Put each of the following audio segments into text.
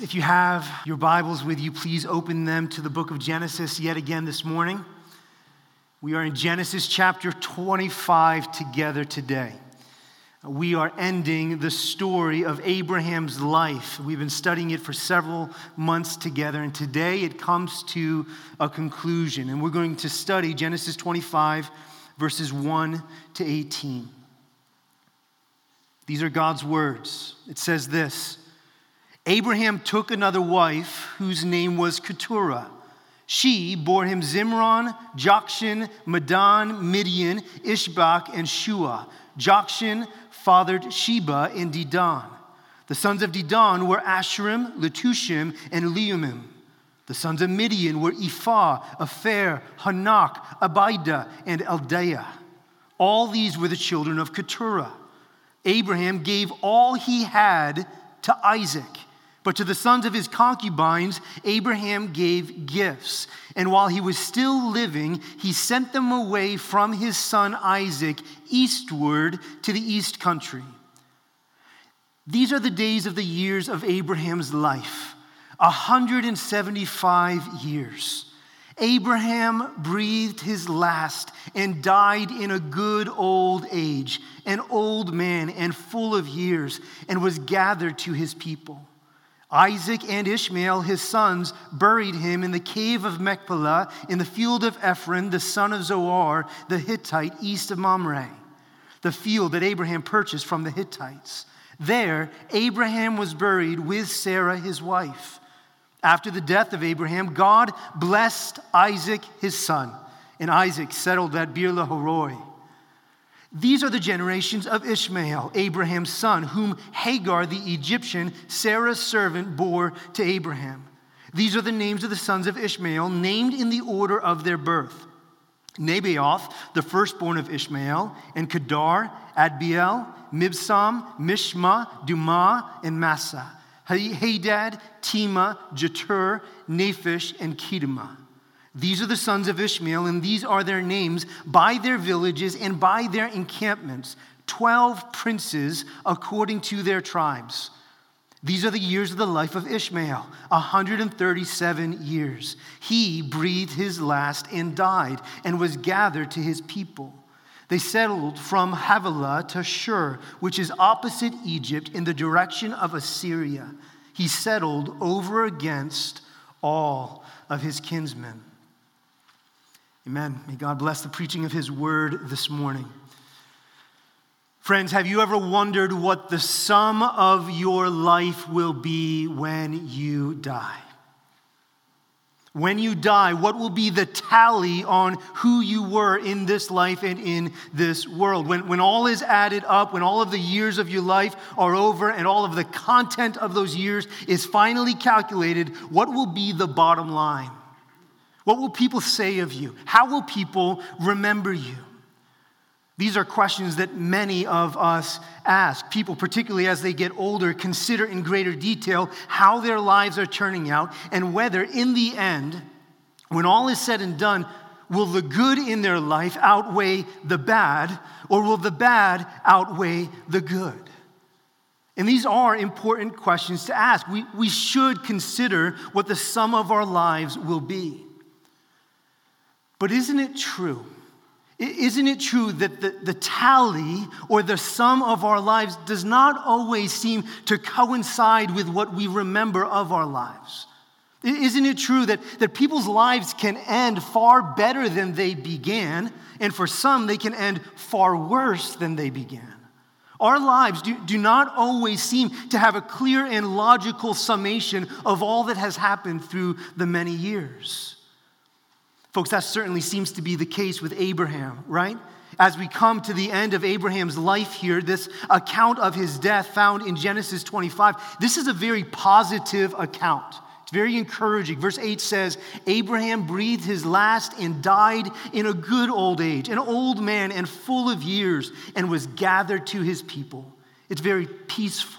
If you have your Bibles with you, please open them to the book of Genesis yet again this morning. We are in Genesis chapter 25 together today. We are ending the story of Abraham's life. We've been studying it for several months together, and today it comes to a conclusion. And we're going to study Genesis 25, verses 1 to 18. These are God's words. It says this. Abraham took another wife whose name was Keturah. She bore him Zimron, Jokshan, Medan, Midian, Ishbak, and Shua. Jokshan fathered Sheba and Dedan. The sons of Dedan were Asshurim, Letushim, and Leummim. The sons of Midian were Ephah, Epher, Hanoch, Abida, and Eldaah. All these were the children of Keturah. Abraham gave all he had to Isaac. But to the sons of his concubines, Abraham gave gifts. And while he was still living, he sent them away from his son Isaac eastward to the east country. These are the days of the years of Abraham's life 175 years. Abraham breathed his last and died in a good old age, an old man and full of years, and was gathered to his people. Isaac and Ishmael, his sons, buried him in the cave of Machpelah in the field of Ephron, the son of Zohar, the Hittite, east of Mamre, the field that Abraham purchased from the Hittites. There, Abraham was buried with Sarah, his wife. After the death of Abraham, God blessed Isaac, his son, and Isaac settled at Beer Lahai these are the generations of Ishmael, Abraham's son, whom Hagar the Egyptian, Sarah's servant, bore to Abraham. These are the names of the sons of Ishmael, named in the order of their birth Nebaioth, the firstborn of Ishmael, and Kedar, Adbeel, Mibsam, Mishma, Dumah, and Massa. Hadad, Tema, Jetur, Naphish, and Kedemah. These are the sons of Ishmael, and these are their names by their villages and by their encampments. Twelve princes according to their tribes. These are the years of the life of Ishmael, 137 years. He breathed his last and died and was gathered to his people. They settled from Havilah to Shur, which is opposite Egypt in the direction of Assyria. He settled over against all of his kinsmen. Amen. May God bless the preaching of His word this morning. Friends, have you ever wondered what the sum of your life will be when you die? When you die, what will be the tally on who you were in this life and in this world? When, when all is added up, when all of the years of your life are over and all of the content of those years is finally calculated, what will be the bottom line? What will people say of you? How will people remember you? These are questions that many of us ask. People, particularly as they get older, consider in greater detail how their lives are turning out and whether, in the end, when all is said and done, will the good in their life outweigh the bad, or will the bad outweigh the good? And these are important questions to ask. We, we should consider what the sum of our lives will be. But isn't it true? Isn't it true that the, the tally or the sum of our lives does not always seem to coincide with what we remember of our lives? Isn't it true that, that people's lives can end far better than they began, and for some, they can end far worse than they began? Our lives do, do not always seem to have a clear and logical summation of all that has happened through the many years. Folks, that certainly seems to be the case with Abraham, right? As we come to the end of Abraham's life here, this account of his death found in Genesis 25, this is a very positive account. It's very encouraging. Verse 8 says, Abraham breathed his last and died in a good old age, an old man and full of years, and was gathered to his people. It's very peaceful.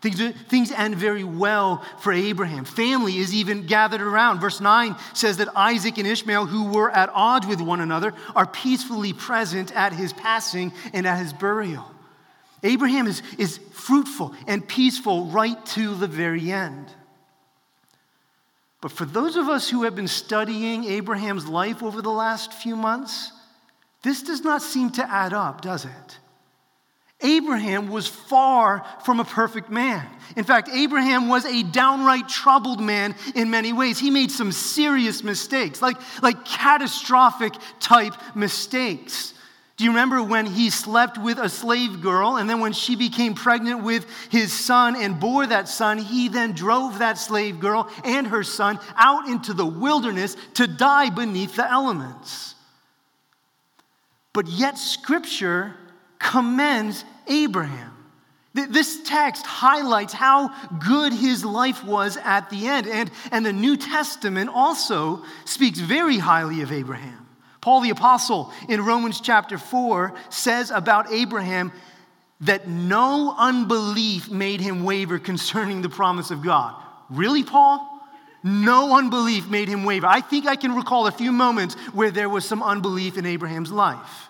Things, things end very well for Abraham. Family is even gathered around. Verse 9 says that Isaac and Ishmael, who were at odds with one another, are peacefully present at his passing and at his burial. Abraham is, is fruitful and peaceful right to the very end. But for those of us who have been studying Abraham's life over the last few months, this does not seem to add up, does it? Abraham was far from a perfect man. In fact, Abraham was a downright troubled man in many ways. He made some serious mistakes, like, like catastrophic type mistakes. Do you remember when he slept with a slave girl, and then when she became pregnant with his son and bore that son, he then drove that slave girl and her son out into the wilderness to die beneath the elements? But yet, Scripture commends Abraham. This text highlights how good his life was at the end. And, and the New Testament also speaks very highly of Abraham. Paul the Apostle in Romans chapter 4 says about Abraham that no unbelief made him waver concerning the promise of God. Really, Paul? No unbelief made him waver. I think I can recall a few moments where there was some unbelief in Abraham's life.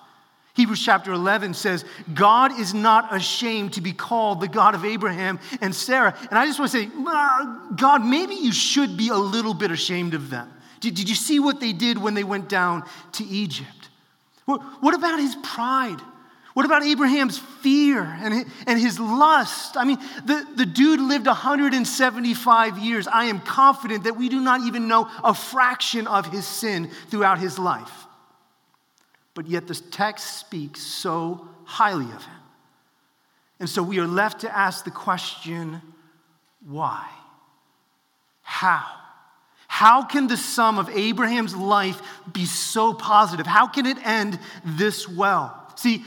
Hebrews chapter 11 says, God is not ashamed to be called the God of Abraham and Sarah. And I just want to say, ah, God, maybe you should be a little bit ashamed of them. Did, did you see what they did when they went down to Egypt? What, what about his pride? What about Abraham's fear and his, and his lust? I mean, the, the dude lived 175 years. I am confident that we do not even know a fraction of his sin throughout his life but yet the text speaks so highly of him. And so we are left to ask the question why? How? How can the sum of Abraham's life be so positive? How can it end this well? See,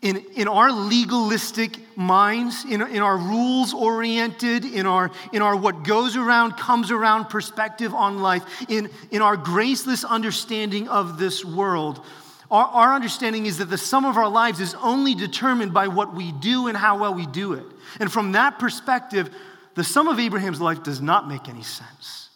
in, in our legalistic minds, in, in our rules oriented, in our, in our what goes around comes around perspective on life, in, in our graceless understanding of this world, our, our understanding is that the sum of our lives is only determined by what we do and how well we do it. And from that perspective, the sum of Abraham's life does not make any sense.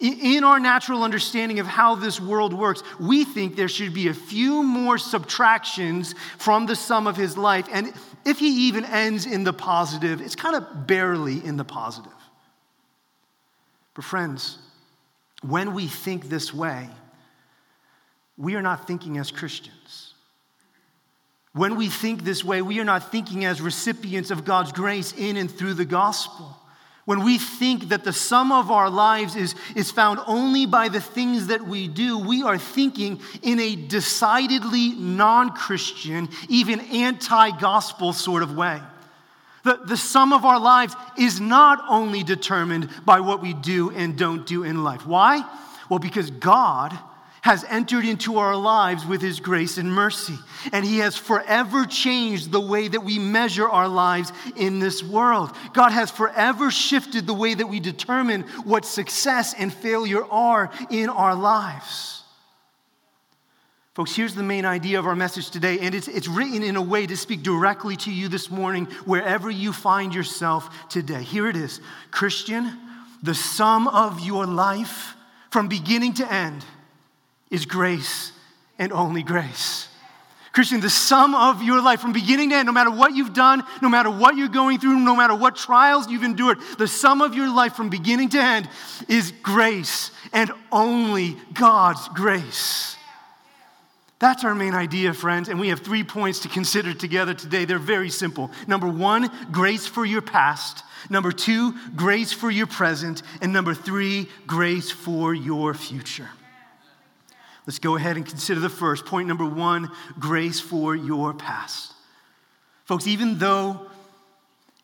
In our natural understanding of how this world works, we think there should be a few more subtractions from the sum of his life. And if he even ends in the positive, it's kind of barely in the positive. But, friends, when we think this way, we are not thinking as Christians. When we think this way, we are not thinking as recipients of God's grace in and through the gospel. When we think that the sum of our lives is, is found only by the things that we do, we are thinking in a decidedly non Christian, even anti gospel sort of way. The, the sum of our lives is not only determined by what we do and don't do in life. Why? Well, because God has entered into our lives with his grace and mercy. And he has forever changed the way that we measure our lives in this world. God has forever shifted the way that we determine what success and failure are in our lives. Folks, here's the main idea of our message today, and it's, it's written in a way to speak directly to you this morning, wherever you find yourself today. Here it is Christian, the sum of your life from beginning to end is grace and only grace. Christian, the sum of your life from beginning to end, no matter what you've done, no matter what you're going through, no matter what trials you've endured, the sum of your life from beginning to end is grace and only God's grace. That's our main idea, friends, and we have three points to consider together today. They're very simple. Number one, grace for your past. Number two, grace for your present. And number three, grace for your future. Let's go ahead and consider the first. Point number one grace for your past. Folks, even though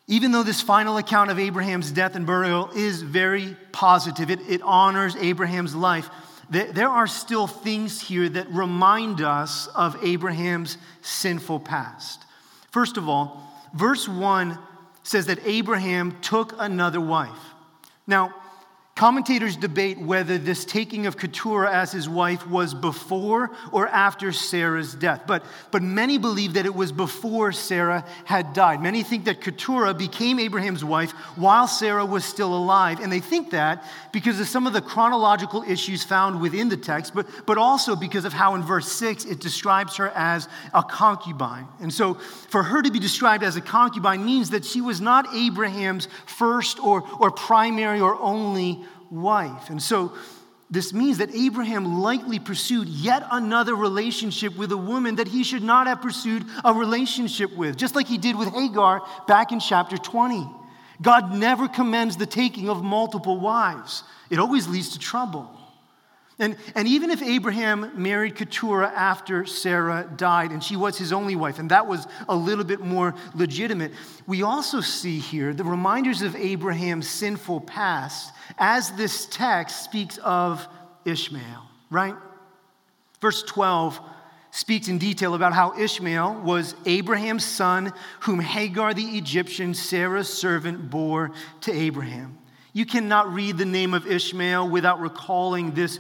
even though this final account of Abraham's death and burial is very positive, it, it honors Abraham's life, there are still things here that remind us of Abraham's sinful past. First of all, verse 1 says that Abraham took another wife. Now, Commentators debate whether this taking of Keturah as his wife was before or after Sarah's death, but, but many believe that it was before Sarah had died. Many think that Keturah became Abraham's wife while Sarah was still alive, and they think that because of some of the chronological issues found within the text, but, but also because of how in verse 6 it describes her as a concubine. And so for her to be described as a concubine means that she was not Abraham's first or, or primary or only wife. And so this means that Abraham likely pursued yet another relationship with a woman that he should not have pursued a relationship with, just like he did with Hagar back in chapter 20. God never commends the taking of multiple wives, it always leads to trouble. And, and even if Abraham married Keturah after Sarah died and she was his only wife, and that was a little bit more legitimate, we also see here the reminders of Abraham's sinful past as this text speaks of Ishmael, right? Verse 12 speaks in detail about how Ishmael was Abraham's son, whom Hagar the Egyptian, Sarah's servant, bore to Abraham. You cannot read the name of Ishmael without recalling this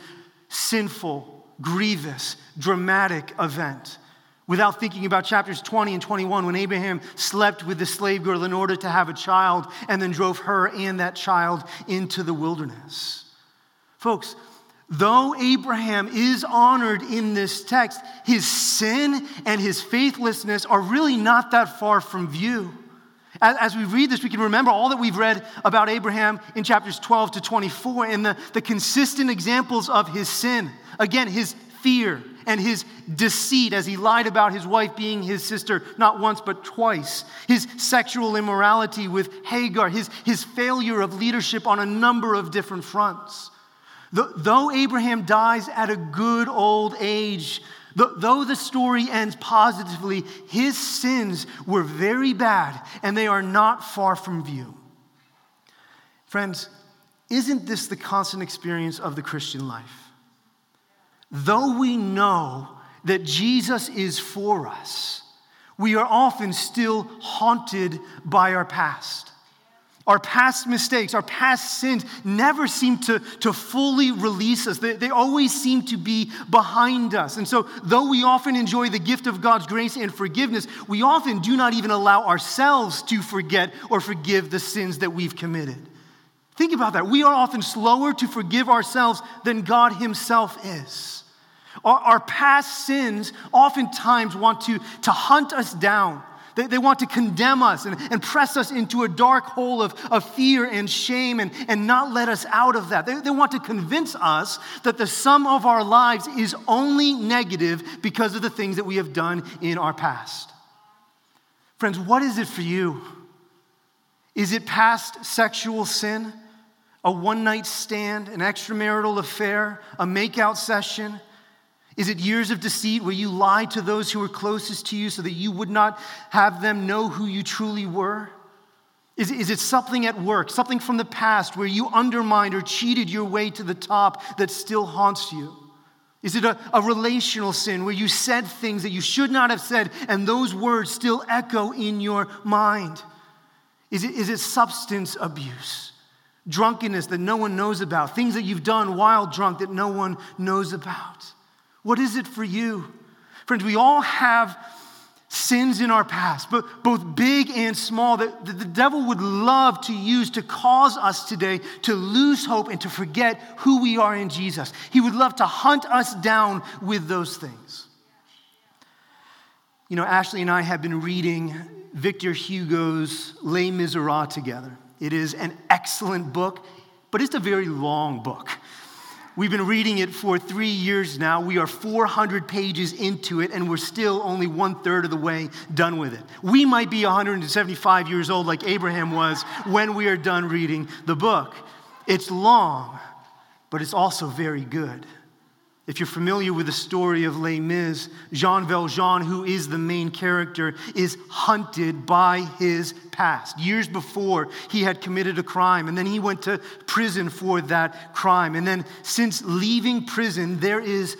sinful, grievous, dramatic event without thinking about chapters 20 and 21 when Abraham slept with the slave girl in order to have a child and then drove her and that child into the wilderness. Folks, though Abraham is honored in this text, his sin and his faithlessness are really not that far from view. As we read this, we can remember all that we've read about Abraham in chapters 12 to 24 and the, the consistent examples of his sin. Again, his fear and his deceit as he lied about his wife being his sister not once but twice, his sexual immorality with Hagar, his, his failure of leadership on a number of different fronts. Though Abraham dies at a good old age, Though the story ends positively, his sins were very bad and they are not far from view. Friends, isn't this the constant experience of the Christian life? Though we know that Jesus is for us, we are often still haunted by our past. Our past mistakes, our past sins never seem to, to fully release us. They, they always seem to be behind us. And so, though we often enjoy the gift of God's grace and forgiveness, we often do not even allow ourselves to forget or forgive the sins that we've committed. Think about that. We are often slower to forgive ourselves than God Himself is. Our, our past sins oftentimes want to, to hunt us down they, they want to condemn us and, and press us into a dark hole of, of fear and shame and, and not let us out of that. They, they want to convince us that the sum of our lives is only negative because of the things that we have done in our past. Friends, what is it for you? Is it past sexual sin? A one night stand, an extramarital affair, a makeout session, is it years of deceit where you lied to those who were closest to you so that you would not have them know who you truly were? Is, is it something at work, something from the past where you undermined or cheated your way to the top that still haunts you? Is it a, a relational sin where you said things that you should not have said and those words still echo in your mind? Is it, is it substance abuse? Drunkenness that no one knows about, things that you've done while drunk that no one knows about? What is it for you? Friends, we all have sins in our past, but both big and small, that the devil would love to use to cause us today to lose hope and to forget who we are in Jesus. He would love to hunt us down with those things. You know, Ashley and I have been reading Victor Hugo's Les Miserables together. It is an excellent book, but it's a very long book. We've been reading it for three years now. We are 400 pages into it, and we're still only one third of the way done with it. We might be 175 years old, like Abraham was, when we are done reading the book. It's long, but it's also very good. If you're familiar with the story of Les Mis, Jean Valjean, who is the main character, is hunted by his past. Years before, he had committed a crime, and then he went to prison for that crime. And then, since leaving prison, there is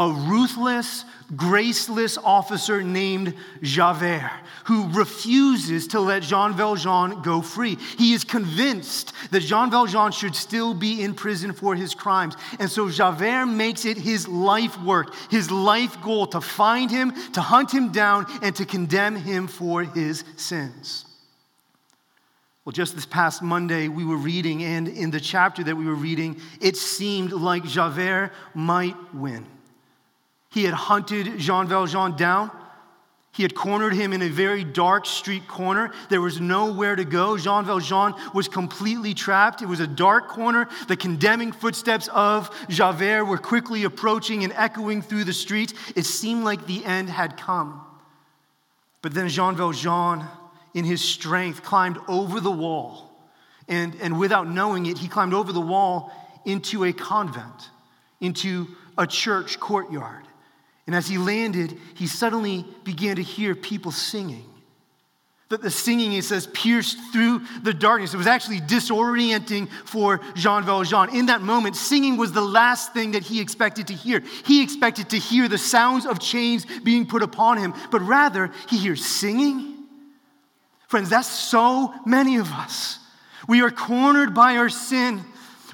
a ruthless, graceless officer named Javert who refuses to let Jean Valjean go free. He is convinced that Jean Valjean should still be in prison for his crimes. And so Javert makes it his life work, his life goal to find him, to hunt him down, and to condemn him for his sins. Well, just this past Monday, we were reading, and in the chapter that we were reading, it seemed like Javert might win. He had hunted Jean Valjean down. He had cornered him in a very dark street corner. There was nowhere to go. Jean Valjean was completely trapped. It was a dark corner. The condemning footsteps of Javert were quickly approaching and echoing through the street. It seemed like the end had come. But then Jean Valjean, in his strength, climbed over the wall. And, and without knowing it, he climbed over the wall into a convent, into a church courtyard. And as he landed, he suddenly began to hear people singing. That the singing, it says, pierced through the darkness. It was actually disorienting for Jean Valjean. In that moment, singing was the last thing that he expected to hear. He expected to hear the sounds of chains being put upon him, but rather, he hears singing. Friends, that's so many of us. We are cornered by our sin.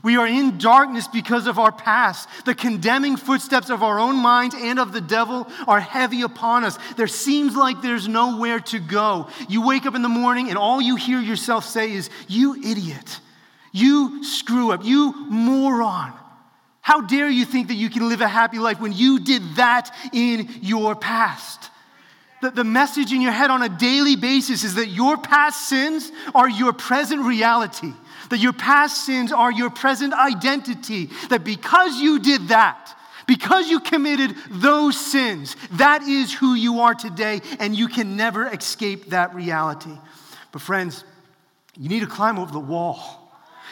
We are in darkness because of our past. The condemning footsteps of our own minds and of the devil are heavy upon us. There seems like there's nowhere to go. You wake up in the morning and all you hear yourself say is, You idiot. You screw up. You moron. How dare you think that you can live a happy life when you did that in your past? The, the message in your head on a daily basis is that your past sins are your present reality that your past sins are your present identity, that because you did that, because you committed those sins, that is who you are today, and you can never escape that reality. But, friends, you need to climb over the wall.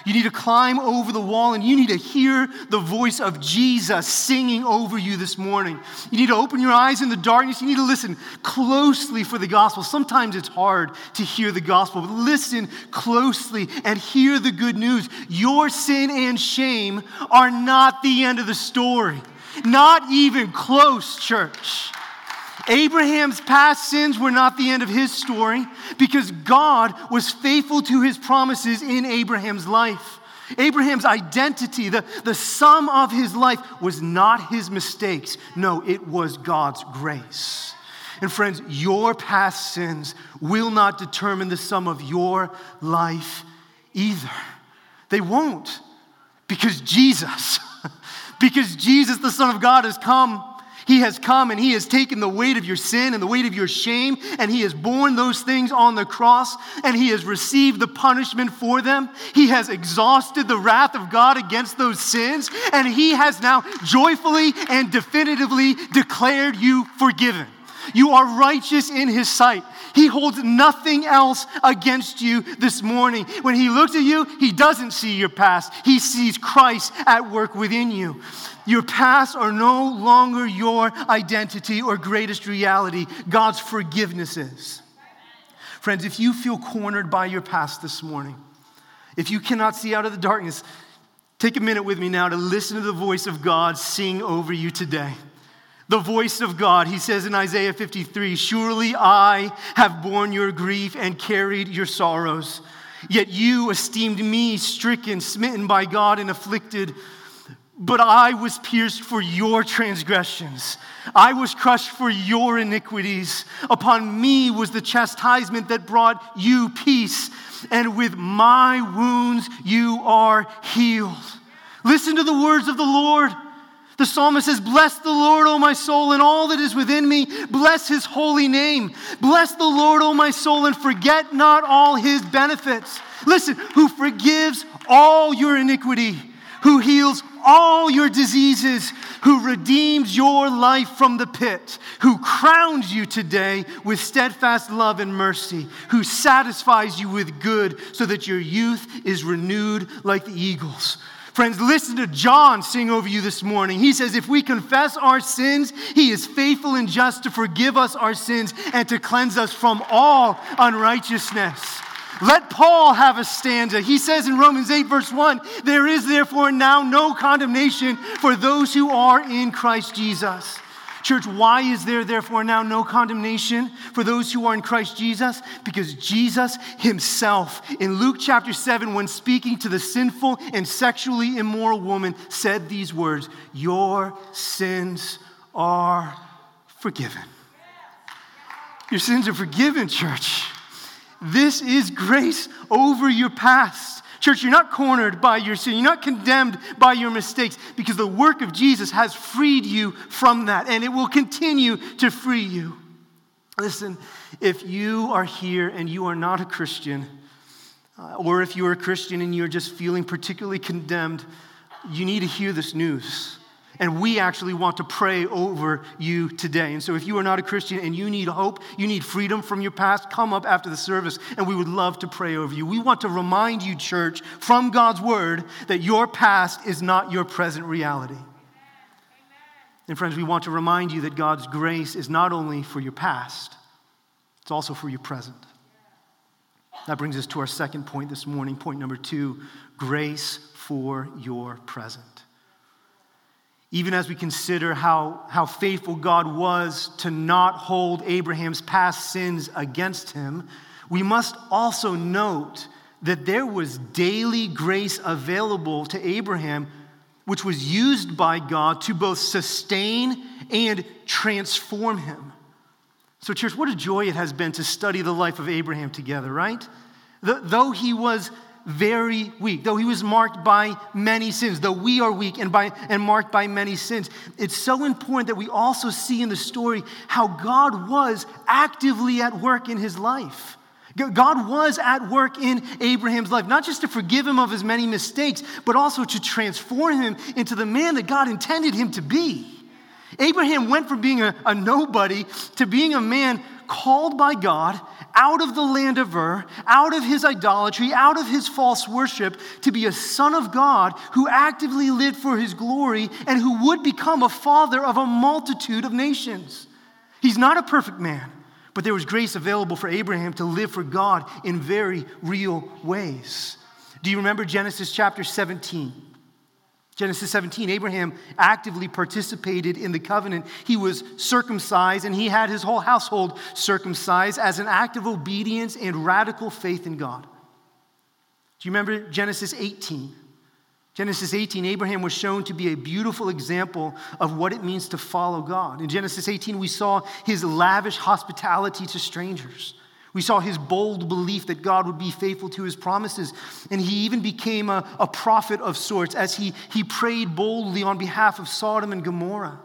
You need to climb over the wall and you need to hear the voice of Jesus singing over you this morning. You need to open your eyes in the darkness. You need to listen closely for the gospel. Sometimes it's hard to hear the gospel, but listen closely and hear the good news. Your sin and shame are not the end of the story, not even close, church. Abraham's past sins were not the end of his story because God was faithful to his promises in Abraham's life. Abraham's identity, the, the sum of his life, was not his mistakes. No, it was God's grace. And friends, your past sins will not determine the sum of your life either. They won't because Jesus, because Jesus, the Son of God, has come he has come and He has taken the weight of your sin and the weight of your shame, and He has borne those things on the cross, and He has received the punishment for them. He has exhausted the wrath of God against those sins, and He has now joyfully and definitively declared you forgiven. You are righteous in His sight. He holds nothing else against you this morning. When He looks at you, He doesn't see your past, He sees Christ at work within you. Your past are no longer your identity or greatest reality. God's forgiveness is. Friends, if you feel cornered by your past this morning, if you cannot see out of the darkness, take a minute with me now to listen to the voice of God sing over you today. The voice of God, he says in Isaiah 53 Surely I have borne your grief and carried your sorrows. Yet you esteemed me stricken, smitten by God, and afflicted. But I was pierced for your transgressions. I was crushed for your iniquities. Upon me was the chastisement that brought you peace, and with my wounds you are healed. Listen to the words of the Lord. The psalmist says, Bless the Lord, O my soul, and all that is within me. Bless his holy name. Bless the Lord, O my soul, and forget not all his benefits. Listen, who forgives all your iniquity, who heals all your diseases, who redeems your life from the pit, who crowns you today with steadfast love and mercy, who satisfies you with good so that your youth is renewed like the eagles. Friends, listen to John sing over you this morning. He says, If we confess our sins, he is faithful and just to forgive us our sins and to cleanse us from all unrighteousness. Let Paul have a stanza. He says in Romans 8, verse 1 There is therefore now no condemnation for those who are in Christ Jesus. Church, why is there therefore now no condemnation for those who are in Christ Jesus? Because Jesus himself, in Luke chapter 7, when speaking to the sinful and sexually immoral woman, said these words Your sins are forgiven. Your sins are forgiven, church. This is grace over your past. Church, you're not cornered by your sin. You're not condemned by your mistakes because the work of Jesus has freed you from that and it will continue to free you. Listen, if you are here and you are not a Christian, uh, or if you are a Christian and you're just feeling particularly condemned, you need to hear this news. And we actually want to pray over you today. And so, if you are not a Christian and you need hope, you need freedom from your past, come up after the service and we would love to pray over you. We want to remind you, church, from God's word, that your past is not your present reality. And, friends, we want to remind you that God's grace is not only for your past, it's also for your present. That brings us to our second point this morning. Point number two grace for your present. Even as we consider how, how faithful God was to not hold Abraham's past sins against him, we must also note that there was daily grace available to Abraham, which was used by God to both sustain and transform him. So, church, what a joy it has been to study the life of Abraham together, right? Though he was very weak, though he was marked by many sins, though we are weak and, by, and marked by many sins, it's so important that we also see in the story how God was actively at work in his life. God was at work in Abraham's life, not just to forgive him of his many mistakes, but also to transform him into the man that God intended him to be. Abraham went from being a, a nobody to being a man called by God out of the land of Ur, out of his idolatry, out of his false worship, to be a son of God who actively lived for his glory and who would become a father of a multitude of nations. He's not a perfect man, but there was grace available for Abraham to live for God in very real ways. Do you remember Genesis chapter 17? Genesis 17, Abraham actively participated in the covenant. He was circumcised and he had his whole household circumcised as an act of obedience and radical faith in God. Do you remember Genesis 18? Genesis 18, Abraham was shown to be a beautiful example of what it means to follow God. In Genesis 18, we saw his lavish hospitality to strangers. We saw his bold belief that God would be faithful to his promises. And he even became a, a prophet of sorts as he, he prayed boldly on behalf of Sodom and Gomorrah.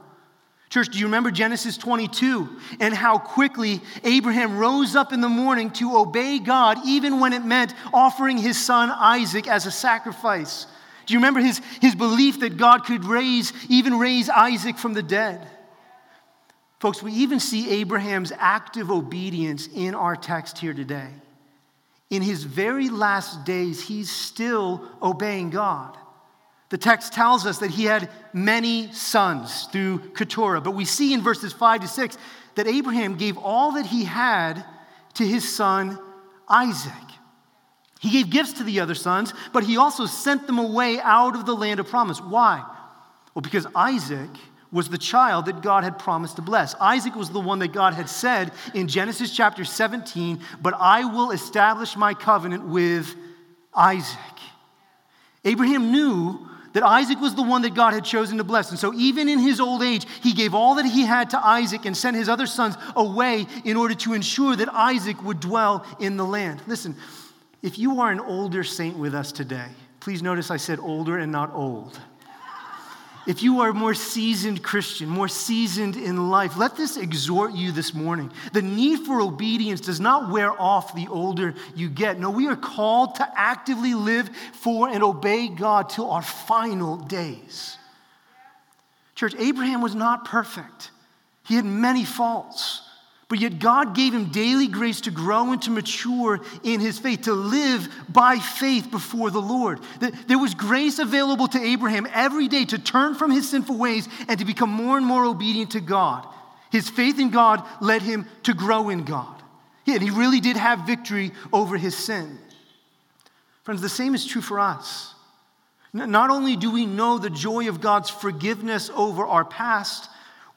Church, do you remember Genesis 22 and how quickly Abraham rose up in the morning to obey God, even when it meant offering his son Isaac as a sacrifice? Do you remember his, his belief that God could raise, even raise Isaac from the dead? Folks, we even see Abraham's active obedience in our text here today. In his very last days, he's still obeying God. The text tells us that he had many sons through Keturah, but we see in verses 5 to 6 that Abraham gave all that he had to his son Isaac. He gave gifts to the other sons, but he also sent them away out of the land of promise. Why? Well, because Isaac was the child that God had promised to bless. Isaac was the one that God had said in Genesis chapter 17, but I will establish my covenant with Isaac. Abraham knew that Isaac was the one that God had chosen to bless. And so, even in his old age, he gave all that he had to Isaac and sent his other sons away in order to ensure that Isaac would dwell in the land. Listen, if you are an older saint with us today, please notice I said older and not old. If you are a more seasoned Christian, more seasoned in life, let this exhort you this morning. The need for obedience does not wear off the older you get. No, we are called to actively live for and obey God till our final days. Church, Abraham was not perfect, he had many faults. But yet, God gave him daily grace to grow and to mature in his faith, to live by faith before the Lord. There was grace available to Abraham every day to turn from his sinful ways and to become more and more obedient to God. His faith in God led him to grow in God. And he really did have victory over his sin. Friends, the same is true for us. Not only do we know the joy of God's forgiveness over our past,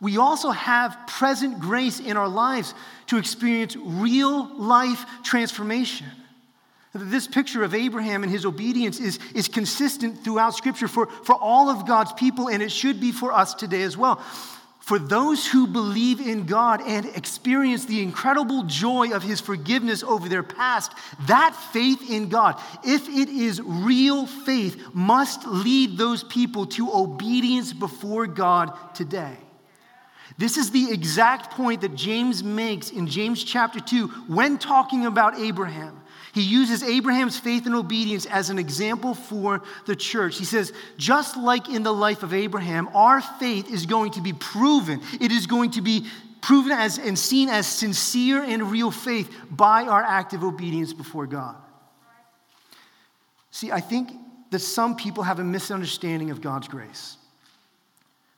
we also have present grace in our lives to experience real life transformation. This picture of Abraham and his obedience is, is consistent throughout Scripture for, for all of God's people, and it should be for us today as well. For those who believe in God and experience the incredible joy of His forgiveness over their past, that faith in God, if it is real faith, must lead those people to obedience before God today. This is the exact point that James makes in James chapter 2 when talking about Abraham. He uses Abraham's faith and obedience as an example for the church. He says, just like in the life of Abraham, our faith is going to be proven. It is going to be proven as and seen as sincere and real faith by our active obedience before God. See, I think that some people have a misunderstanding of God's grace.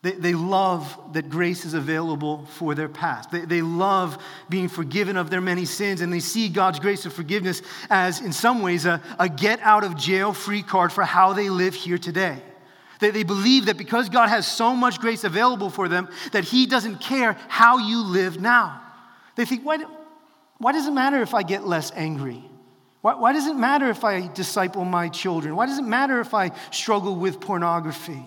They, they love that grace is available for their past. They, they love being forgiven of their many sins, and they see God's grace of forgiveness as, in some ways, a, a get out of jail free card for how they live here today. They, they believe that because God has so much grace available for them, that He doesn't care how you live now. They think, why, why does it matter if I get less angry? Why, why does it matter if I disciple my children? Why does it matter if I struggle with pornography?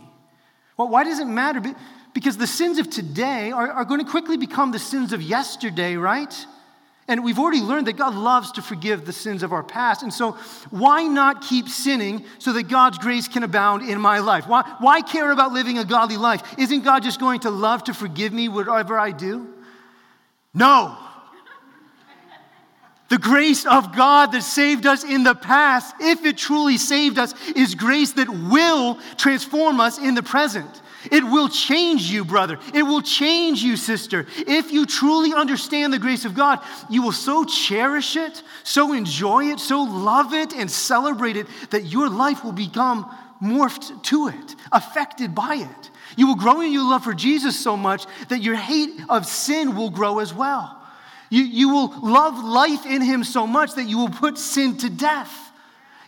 Well, why does it matter? Because the sins of today are, are going to quickly become the sins of yesterday, right? And we've already learned that God loves to forgive the sins of our past. And so, why not keep sinning so that God's grace can abound in my life? Why, why care about living a godly life? Isn't God just going to love to forgive me whatever I do? No. The grace of God that saved us in the past, if it truly saved us, is grace that will transform us in the present. It will change you, brother. It will change you, sister. If you truly understand the grace of God, you will so cherish it, so enjoy it, so love it, and celebrate it that your life will become morphed to it, affected by it. You will grow in your love for Jesus so much that your hate of sin will grow as well. You, you will love life in him so much that you will put sin to death.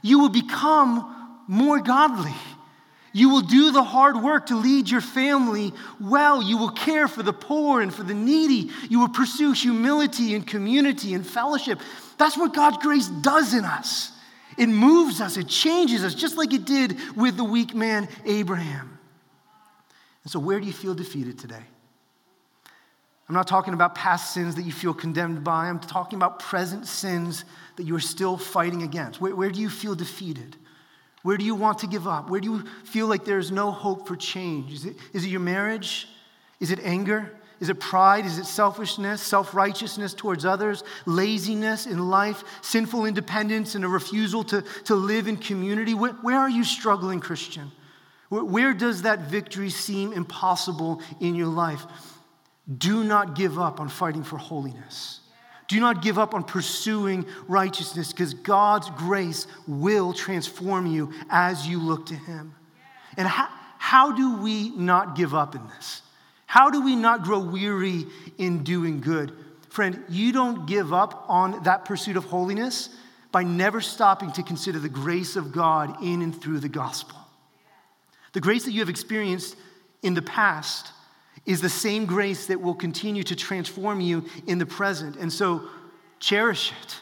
You will become more godly. You will do the hard work to lead your family well. You will care for the poor and for the needy. You will pursue humility and community and fellowship. That's what God's grace does in us. It moves us, it changes us, just like it did with the weak man Abraham. And so, where do you feel defeated today? I'm not talking about past sins that you feel condemned by. I'm talking about present sins that you are still fighting against. Where, where, do you feel defeated? Where do you want to give up? Where do you feel like there's no hope for change? Is it, is it your marriage? Is it anger? Is it pride? Is it selfishness, self righteousness towards others, laziness in life, sinful independence, and a refusal to, to live in community? Where, where are you struggling, Christian? Where, where does that victory seem impossible in your life? Do not give up on fighting for holiness. Do not give up on pursuing righteousness because God's grace will transform you as you look to Him. And how, how do we not give up in this? How do we not grow weary in doing good? Friend, you don't give up on that pursuit of holiness by never stopping to consider the grace of God in and through the gospel. The grace that you have experienced in the past is the same grace that will continue to transform you in the present. And so cherish it,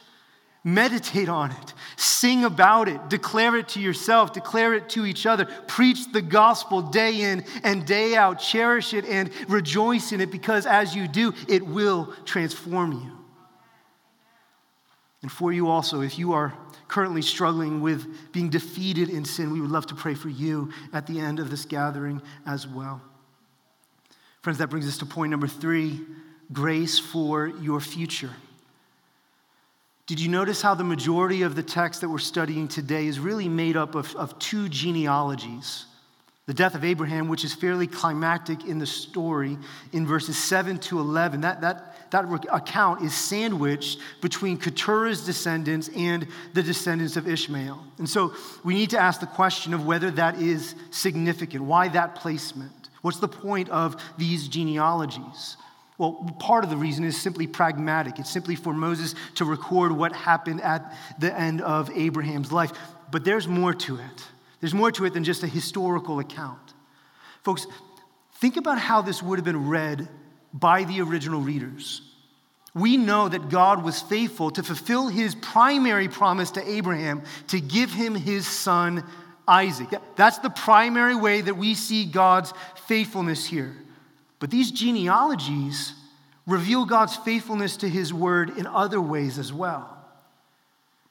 meditate on it, sing about it, declare it to yourself, declare it to each other, preach the gospel day in and day out, cherish it and rejoice in it because as you do, it will transform you. And for you also, if you are currently struggling with being defeated in sin, we would love to pray for you at the end of this gathering as well. Friends, that brings us to point number three grace for your future. Did you notice how the majority of the text that we're studying today is really made up of, of two genealogies? The death of Abraham, which is fairly climactic in the story in verses 7 to 11, that, that, that account is sandwiched between Keturah's descendants and the descendants of Ishmael. And so we need to ask the question of whether that is significant. Why that placement? What's the point of these genealogies? Well, part of the reason is simply pragmatic. It's simply for Moses to record what happened at the end of Abraham's life. But there's more to it. There's more to it than just a historical account. Folks, think about how this would have been read by the original readers. We know that God was faithful to fulfill his primary promise to Abraham to give him his son Isaac. That's the primary way that we see God's faithfulness here. But these genealogies reveal God's faithfulness to his word in other ways as well.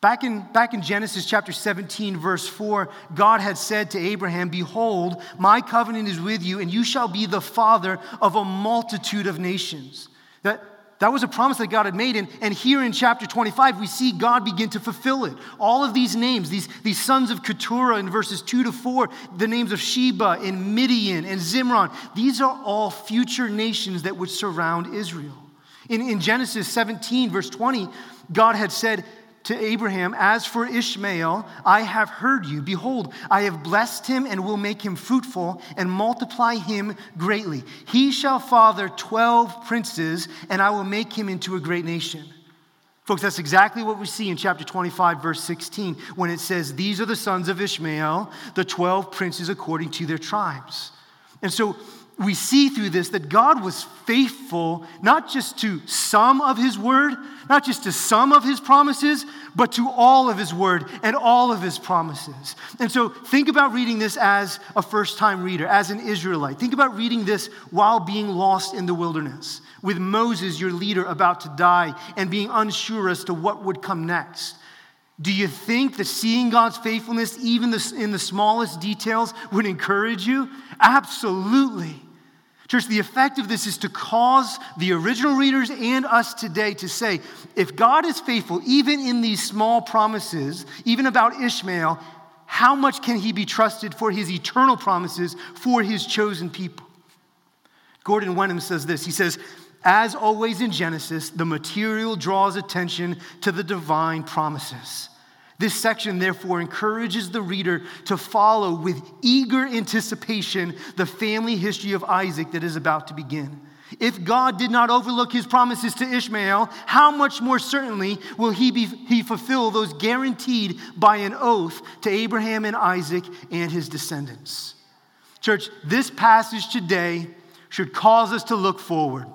Back in, back in Genesis chapter 17, verse 4, God had said to Abraham, Behold, my covenant is with you, and you shall be the father of a multitude of nations. That, that was a promise that God had made. And, and here in chapter 25, we see God begin to fulfill it. All of these names, these, these sons of Keturah in verses 2 to 4, the names of Sheba and Midian and Zimron, these are all future nations that would surround Israel. In, in Genesis 17, verse 20, God had said, to Abraham, As for Ishmael, I have heard you. Behold, I have blessed him and will make him fruitful and multiply him greatly. He shall father 12 princes, and I will make him into a great nation. Folks, that's exactly what we see in chapter 25, verse 16, when it says, These are the sons of Ishmael, the 12 princes according to their tribes. And so we see through this that God was faithful not just to some of his word, not just to some of his promises, but to all of his word and all of his promises. And so think about reading this as a first time reader, as an Israelite. Think about reading this while being lost in the wilderness, with Moses, your leader, about to die and being unsure as to what would come next. Do you think that seeing God's faithfulness, even in the smallest details, would encourage you? Absolutely. Church, the effect of this is to cause the original readers and us today to say, if God is faithful, even in these small promises, even about Ishmael, how much can he be trusted for his eternal promises for his chosen people? Gordon Wenham says this He says, as always in Genesis, the material draws attention to the divine promises. This section, therefore, encourages the reader to follow with eager anticipation the family history of Isaac that is about to begin. If God did not overlook his promises to Ishmael, how much more certainly will he, be, he fulfill those guaranteed by an oath to Abraham and Isaac and his descendants? Church, this passage today should cause us to look forward.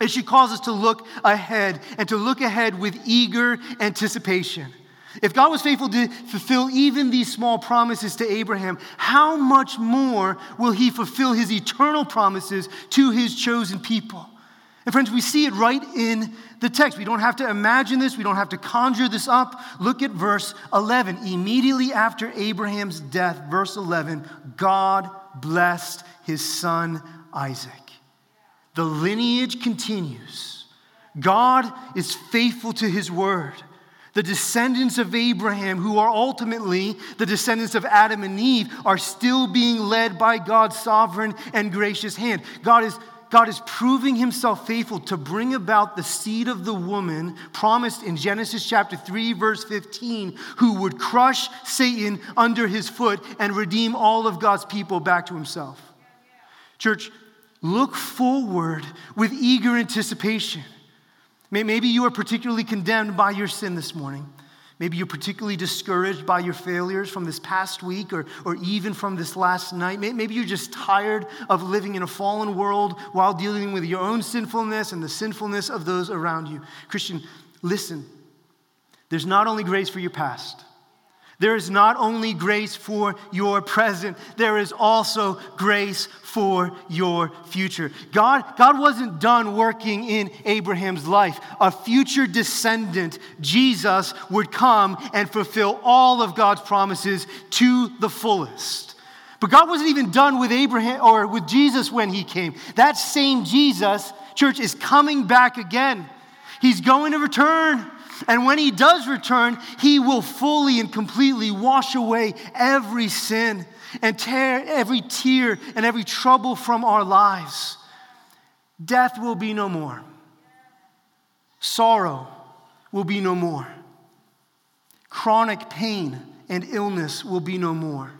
It should cause us to look ahead and to look ahead with eager anticipation. If God was faithful to fulfill even these small promises to Abraham, how much more will he fulfill his eternal promises to his chosen people? And friends, we see it right in the text. We don't have to imagine this, we don't have to conjure this up. Look at verse 11. Immediately after Abraham's death, verse 11, God blessed his son Isaac. The lineage continues. God is faithful to his word the descendants of Abraham, who are ultimately the descendants of Adam and Eve, are still being led by God's sovereign and gracious hand. God is, God is proving himself faithful to bring about the seed of the woman promised in Genesis chapter 3, verse 15, who would crush Satan under his foot and redeem all of God's people back to himself. Church, look forward with eager anticipation. Maybe you are particularly condemned by your sin this morning. Maybe you're particularly discouraged by your failures from this past week or, or even from this last night. Maybe you're just tired of living in a fallen world while dealing with your own sinfulness and the sinfulness of those around you. Christian, listen. There's not only grace for your past, there is not only grace for your present, there is also grace for your future. God, God wasn't done working in Abraham's life. A future descendant, Jesus, would come and fulfill all of God's promises to the fullest. But God wasn't even done with Abraham or with Jesus when he came. That same Jesus, church, is coming back again. He's going to return. And when he does return, he will fully and completely wash away every sin and tear every tear and every trouble from our lives. Death will be no more. Sorrow will be no more. Chronic pain and illness will be no more.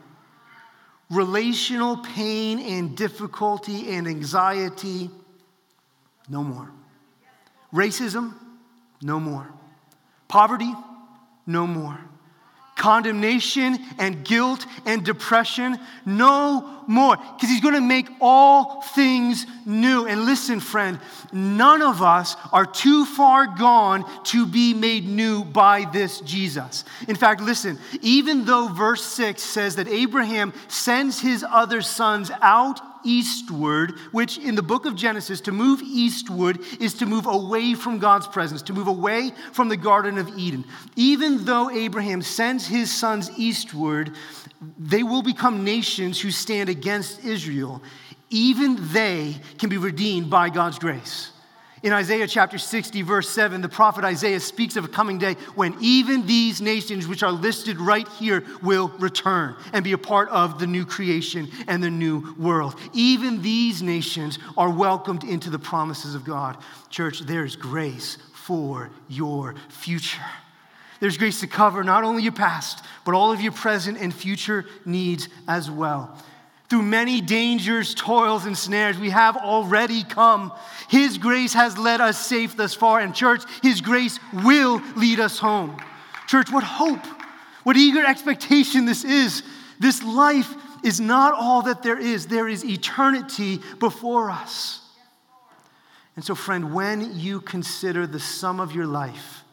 Relational pain and difficulty and anxiety, no more. Racism, no more. Poverty, no more. Condemnation and guilt and depression, no more. Because he's going to make all things new. And listen, friend, none of us are too far gone to be made new by this Jesus. In fact, listen, even though verse 6 says that Abraham sends his other sons out eastward, which in the book of Genesis, to move eastward is to move away from God's presence, to move away from the Garden of Eden. Even though Abraham sends his sons eastward, they will become nations who stand against Israel. Even they can be redeemed by God's grace. In Isaiah chapter 60, verse 7, the prophet Isaiah speaks of a coming day when even these nations, which are listed right here, will return and be a part of the new creation and the new world. Even these nations are welcomed into the promises of God. Church, there's grace for your future. There's grace to cover not only your past, but all of your present and future needs as well. Through many dangers, toils, and snares, we have already come. His grace has led us safe thus far, and church, His grace will lead us home. Church, what hope, what eager expectation this is. This life is not all that there is, there is eternity before us. And so, friend, when you consider the sum of your life,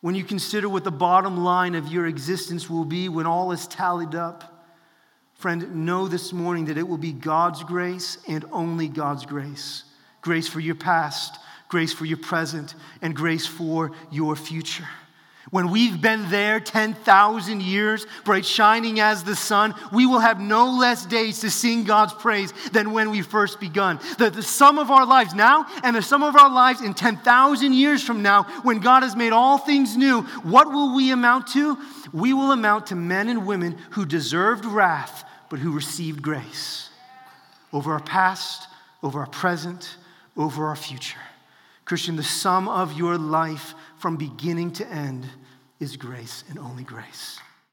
when you consider what the bottom line of your existence will be when all is tallied up, Friend, know this morning that it will be God's grace and only God's grace. Grace for your past, grace for your present, and grace for your future. When we've been there 10,000 years, bright shining as the sun, we will have no less days to sing God's praise than when we first begun. The, the sum of our lives now and the sum of our lives in 10,000 years from now, when God has made all things new, what will we amount to? We will amount to men and women who deserved wrath but who received grace over our past, over our present, over our future. Christian, the sum of your life from beginning to end is grace and only grace.